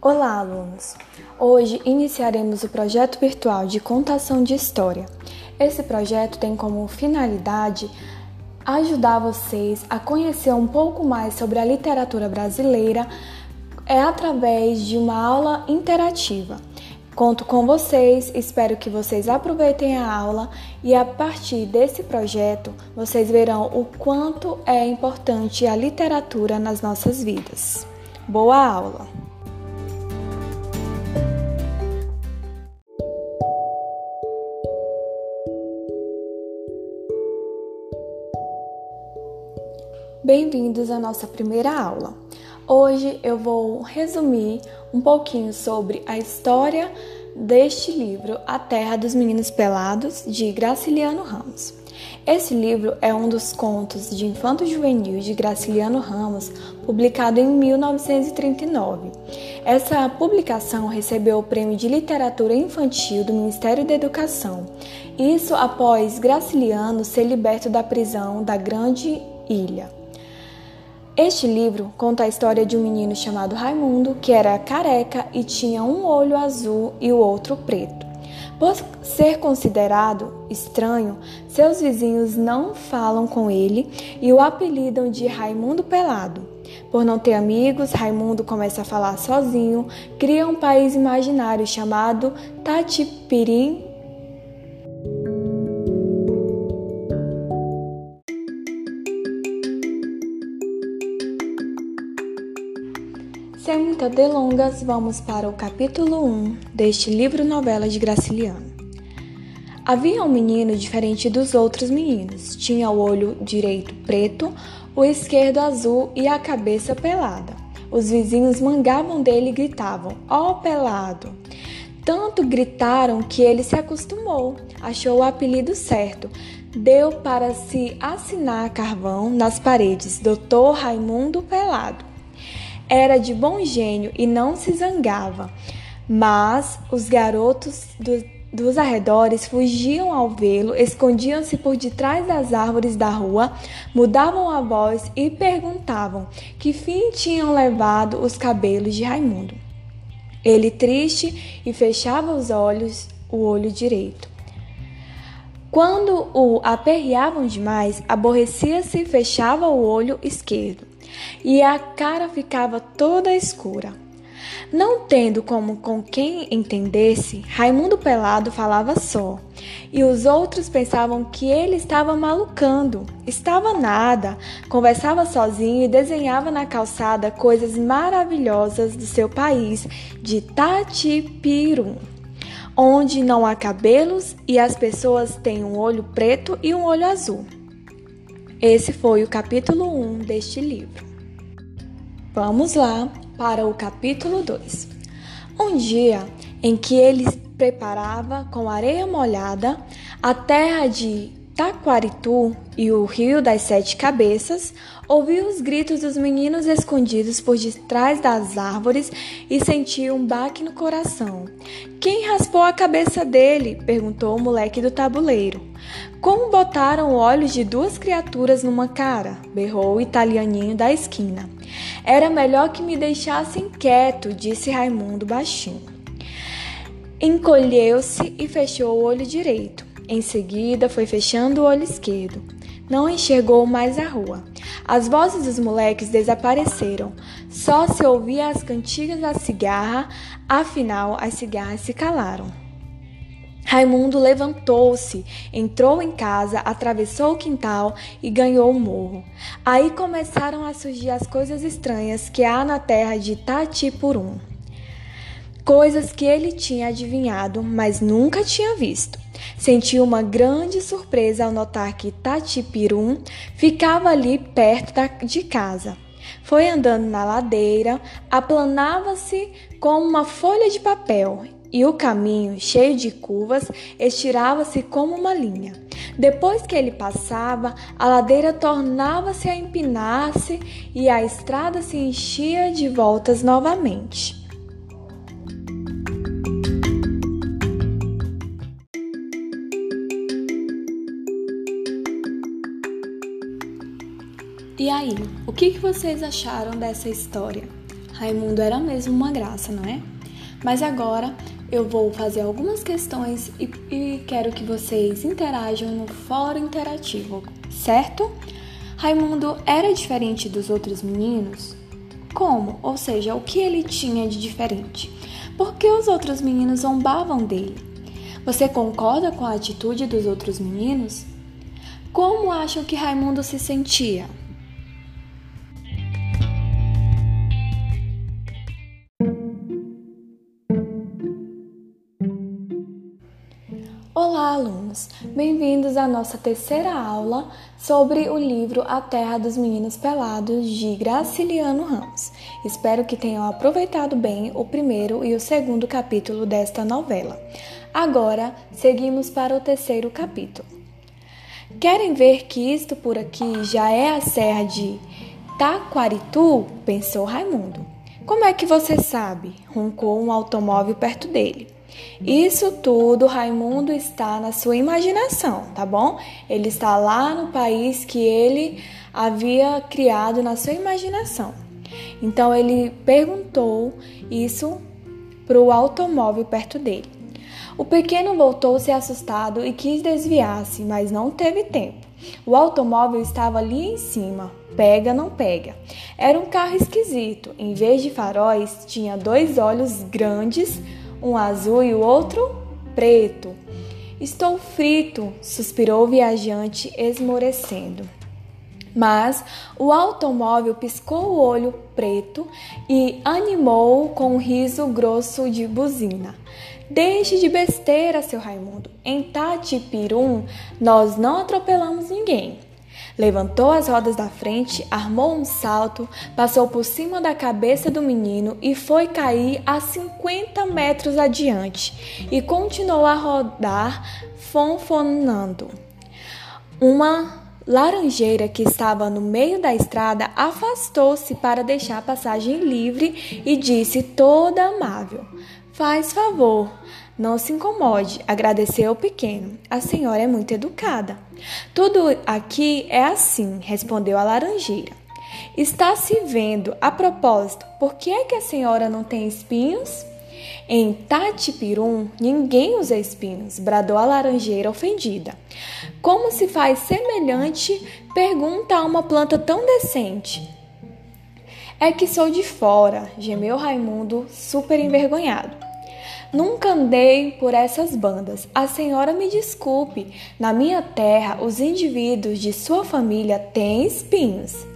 Olá, alunos! Hoje iniciaremos o projeto virtual de contação de história. Esse projeto tem como finalidade ajudar vocês a conhecer um pouco mais sobre a literatura brasileira é através de uma aula interativa. Conto com vocês, espero que vocês aproveitem a aula e a partir desse projeto vocês verão o quanto é importante a literatura nas nossas vidas. Boa aula! Bem-vindos à nossa primeira aula. Hoje eu vou resumir um pouquinho sobre a história deste livro, A Terra dos Meninos Pelados, de Graciliano Ramos. Esse livro é um dos contos de infanto juvenil de Graciliano Ramos, publicado em 1939. Essa publicação recebeu o Prêmio de Literatura Infantil do Ministério da Educação. Isso após Graciliano ser liberto da prisão da Grande Ilha. Este livro conta a história de um menino chamado Raimundo, que era careca e tinha um olho azul e o outro preto. Por ser considerado estranho, seus vizinhos não falam com ele e o apelidam de Raimundo Pelado. Por não ter amigos, Raimundo começa a falar sozinho, cria um país imaginário chamado Tatipirim Sem muitas delongas, vamos para o capítulo 1 deste livro-novela de Graciliano. Havia um menino diferente dos outros meninos. Tinha o olho direito preto, o esquerdo azul e a cabeça pelada. Os vizinhos mangavam dele e gritavam: Ó oh, pelado! Tanto gritaram que ele se acostumou, achou o apelido certo. Deu para se assinar carvão nas paredes: Doutor Raimundo Pelado. Era de bom gênio e não se zangava, mas os garotos do, dos arredores fugiam ao vê-lo, escondiam-se por detrás das árvores da rua, mudavam a voz e perguntavam que fim tinham levado os cabelos de Raimundo. Ele, triste, e fechava os olhos, o olho direito. Quando o aperreavam demais, aborrecia-se e fechava o olho esquerdo e a cara ficava toda escura. Não tendo como com quem entendesse, Raimundo Pelado falava só, e os outros pensavam que ele estava malucando. Estava nada, conversava sozinho e desenhava na calçada coisas maravilhosas do seu país de Tatipirum, onde não há cabelos e as pessoas têm um olho preto e um olho azul. Esse foi o capítulo 1 deste livro. Vamos lá para o capítulo 2. Um dia em que ele preparava com areia molhada a terra de Taquaritu e o rio das sete cabeças, ouviu os gritos dos meninos escondidos por detrás das árvores e sentiu um baque no coração. Quem raspou a cabeça dele? perguntou o moleque do tabuleiro. Como botaram olhos de duas criaturas numa cara? berrou o italianinho da esquina. Era melhor que me deixassem quieto, disse Raimundo baixinho. Encolheu-se e fechou o olho direito. Em seguida, foi fechando o olho esquerdo. Não enxergou mais a rua. As vozes dos moleques desapareceram. Só se ouvia as cantigas da cigarra, afinal, as cigarras se calaram. Raimundo levantou-se, entrou em casa, atravessou o quintal e ganhou o morro. Aí começaram a surgir as coisas estranhas que há na terra de Tatipurum. Coisas que ele tinha adivinhado, mas nunca tinha visto. Sentiu uma grande surpresa ao notar que Tatipirum ficava ali perto de casa. Foi andando na ladeira, aplanava-se como uma folha de papel e o caminho, cheio de curvas, estirava-se como uma linha. Depois que ele passava, a ladeira tornava-se a empinar-se e a estrada se enchia de voltas novamente. E aí, o que vocês acharam dessa história? Raimundo era mesmo uma graça, não é? Mas agora eu vou fazer algumas questões e, e quero que vocês interajam no fórum interativo, certo? Raimundo era diferente dos outros meninos? Como? Ou seja, o que ele tinha de diferente? Por que os outros meninos zombavam dele? Você concorda com a atitude dos outros meninos? Como acham que Raimundo se sentia? Olá, alunos! Bem-vindos à nossa terceira aula sobre o livro A Terra dos Meninos Pelados de Graciliano Ramos. Espero que tenham aproveitado bem o primeiro e o segundo capítulo desta novela. Agora, seguimos para o terceiro capítulo. Querem ver que isto por aqui já é a serra de Taquaritu? pensou Raimundo. Como é que você sabe? roncou um automóvel perto dele. Isso tudo, Raimundo está na sua imaginação, tá bom? Ele está lá no país que ele havia criado na sua imaginação. Então ele perguntou isso para o automóvel perto dele. O pequeno voltou-se assustado e quis desviar-se, mas não teve tempo. O automóvel estava ali em cima. Pega, não pega. Era um carro esquisito. Em vez de faróis, tinha dois olhos grandes um azul e o outro preto. Estou frito, suspirou o viajante, esmorecendo. Mas o automóvel piscou o olho preto e animou com um riso grosso de buzina. Deixe de besteira, seu Raimundo. Em Tatipirum, nós não atropelamos ninguém. Levantou as rodas da frente, armou um salto, passou por cima da cabeça do menino e foi cair a 50 metros adiante e continuou a rodar, fonfonando. Uma laranjeira que estava no meio da estrada afastou-se para deixar a passagem livre e disse toda amável: Faz favor, não se incomode, agradeceu o pequeno. A senhora é muito educada. Tudo aqui é assim, respondeu a laranjeira. Está se vendo. A propósito, por que é que a senhora não tem espinhos? Em Tatipirum, ninguém usa espinhos, bradou a laranjeira ofendida. Como se faz semelhante pergunta a uma planta tão decente? É que sou de fora, gemeu Raimundo, super envergonhado. Nunca andei por essas bandas. A senhora me desculpe. Na minha terra, os indivíduos de sua família têm espinhos.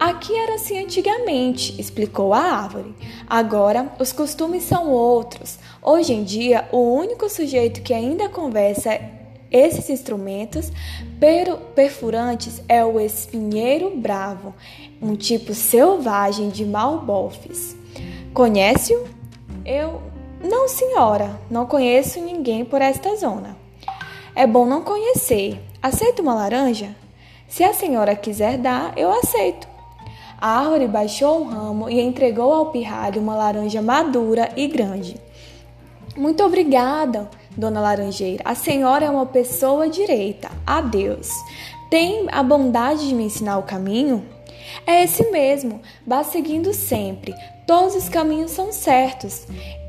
Aqui era assim antigamente, explicou a árvore. Agora os costumes são outros. Hoje em dia, o único sujeito que ainda conversa esses instrumentos perfurantes é o espinheiro bravo, um tipo selvagem de malbofes. Conhece-o? Eu não, senhora, não conheço ninguém por esta zona. É bom não conhecer. Aceita uma laranja? Se a senhora quiser dar, eu aceito. A árvore baixou um ramo e entregou ao pirralho uma laranja madura e grande. Muito obrigada, dona Laranjeira. A senhora é uma pessoa direita. Adeus. Tem a bondade de me ensinar o caminho? É esse mesmo. Vá seguindo sempre. Todos os caminhos são certos.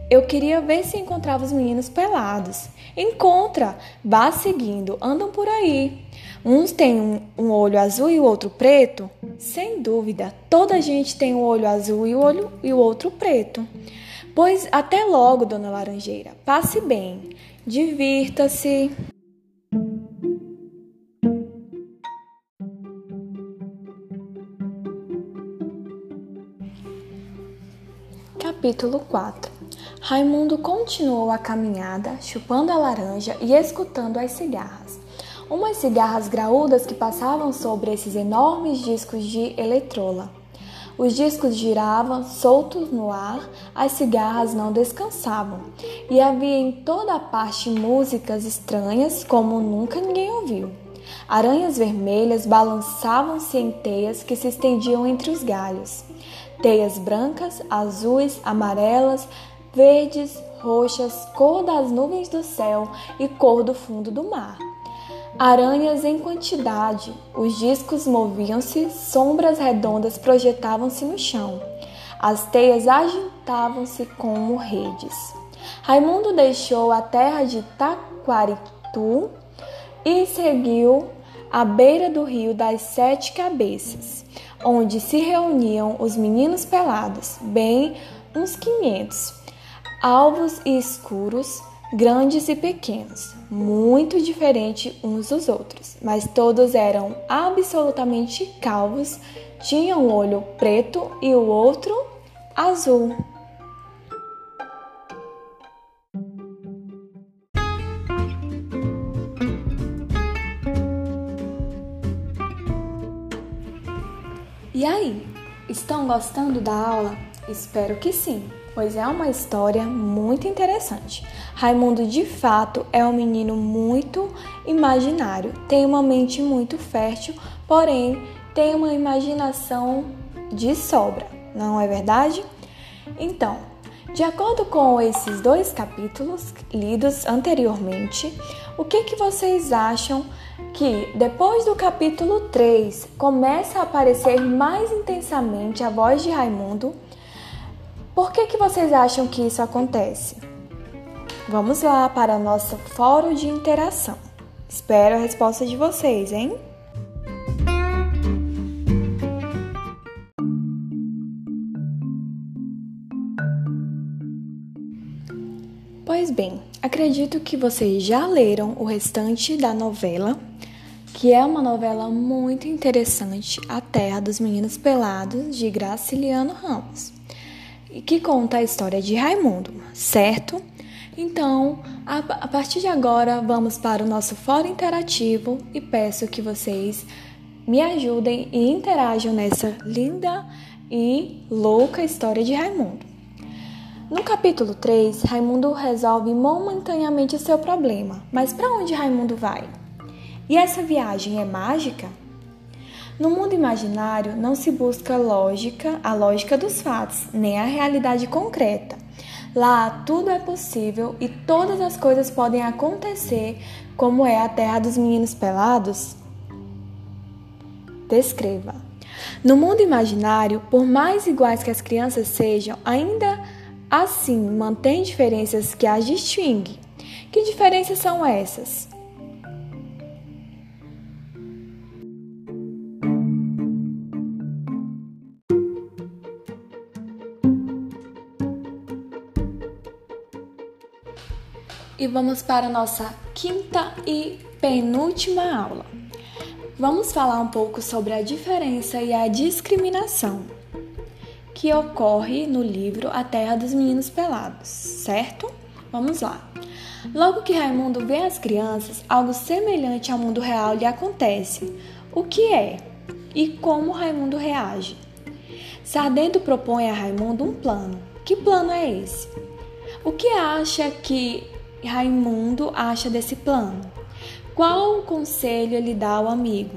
Eu queria ver se encontrava os meninos pelados. Encontra, vá seguindo, andam por aí. Uns têm um, um, olho azul e o outro preto? Sem dúvida, toda gente tem um olho azul e o, olho, e o outro preto. Pois até logo, dona Laranjeira. Passe bem, divirta-se. Capítulo 4 Raimundo continuou a caminhada, chupando a laranja e escutando as cigarras. Umas cigarras graúdas que passavam sobre esses enormes discos de eletrola. Os discos giravam soltos no ar, as cigarras não descansavam, e havia em toda a parte músicas estranhas como nunca ninguém ouviu. Aranhas vermelhas balançavam-se em teias que se estendiam entre os galhos. Teias brancas, azuis, amarelas, verdes, roxas, cor das nuvens do céu e cor do fundo do mar. Aranhas em quantidade, os discos moviam-se, sombras redondas projetavam-se no chão. As teias agitavam-se como redes. Raimundo deixou a terra de Taquaritu e seguiu à beira do rio das Sete Cabeças, onde se reuniam os meninos pelados, bem uns quinhentos, alvos e escuros, grandes e pequenos, muito diferentes uns dos outros, mas todos eram absolutamente calvos, tinham um olho preto e o outro azul. E aí, estão gostando da aula? Espero que sim, pois é uma história muito interessante. Raimundo, de fato, é um menino muito imaginário, tem uma mente muito fértil, porém tem uma imaginação de sobra, não é verdade? Então, de acordo com esses dois capítulos lidos anteriormente, o que, que vocês acham que depois do capítulo 3 começa a aparecer mais intensamente a voz de Raimundo? Por que, que vocês acham que isso acontece? Vamos lá para nosso fórum de interação. Espero a resposta de vocês, hein? Pois bem, acredito que vocês já leram o restante da novela, que é uma novela muito interessante, A Terra dos Meninos Pelados, de Graciliano Ramos, que conta a história de Raimundo, certo? Então, a, a partir de agora, vamos para o nosso fórum interativo e peço que vocês me ajudem e interajam nessa linda e louca história de Raimundo. No capítulo 3, Raimundo resolve momentaneamente o seu problema. Mas para onde Raimundo vai? E essa viagem é mágica? No mundo imaginário não se busca lógica, a lógica dos fatos, nem a realidade concreta. Lá tudo é possível e todas as coisas podem acontecer, como é a terra dos meninos pelados. Descreva. No mundo imaginário, por mais iguais que as crianças sejam, ainda Assim, mantém diferenças que as distinguem. Que diferenças são essas? E vamos para a nossa quinta e penúltima aula. Vamos falar um pouco sobre a diferença e a discriminação que ocorre no livro A Terra dos Meninos Pelados, certo? Vamos lá. Logo que Raimundo vê as crianças, algo semelhante ao mundo real lhe acontece. O que é? E como Raimundo reage? Sardento propõe a Raimundo um plano. Que plano é esse? O que acha que Raimundo acha desse plano? Qual conselho ele dá ao amigo?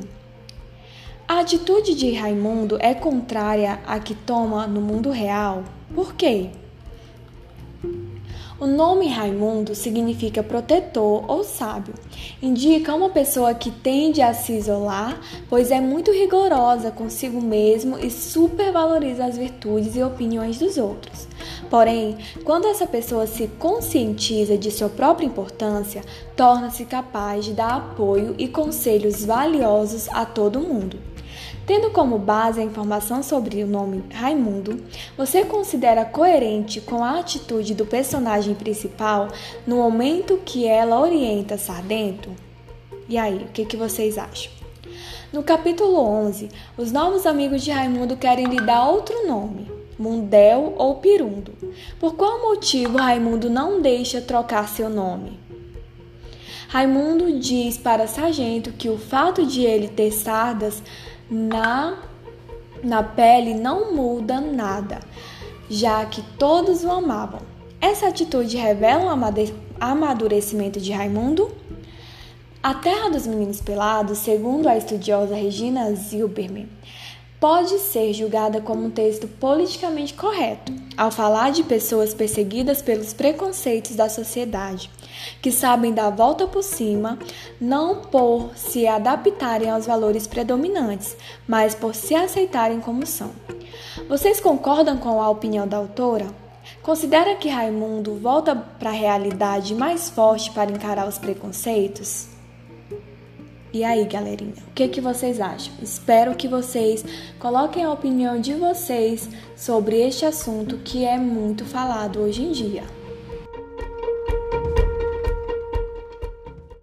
A atitude de Raimundo é contrária à que toma no mundo real. Por quê? O nome Raimundo significa protetor ou sábio. Indica uma pessoa que tende a se isolar, pois é muito rigorosa consigo mesmo e supervaloriza as virtudes e opiniões dos outros. Porém, quando essa pessoa se conscientiza de sua própria importância, torna-se capaz de dar apoio e conselhos valiosos a todo mundo. Tendo como base a informação sobre o nome Raimundo, você considera coerente com a atitude do personagem principal no momento que ela orienta Sardento? E aí, o que, que vocês acham? No capítulo 11, os novos amigos de Raimundo querem lhe dar outro nome, Mundel ou Pirundo. Por qual motivo Raimundo não deixa trocar seu nome? Raimundo diz para Sargento que o fato de ele ter sardas na, na pele não muda nada, já que todos o amavam. Essa atitude revela um amadurecimento de Raimundo? A Terra dos Meninos Pelados, segundo a estudiosa Regina Zilberman, pode ser julgada como um texto politicamente correto, ao falar de pessoas perseguidas pelos preconceitos da sociedade, que sabem dar a volta por cima, não por se adaptarem aos valores predominantes, mas por se aceitarem como são. Vocês concordam com a opinião da autora? Considera que Raimundo volta para a realidade mais forte para encarar os preconceitos? E aí, galerinha, o que, que vocês acham? Espero que vocês coloquem a opinião de vocês sobre este assunto que é muito falado hoje em dia.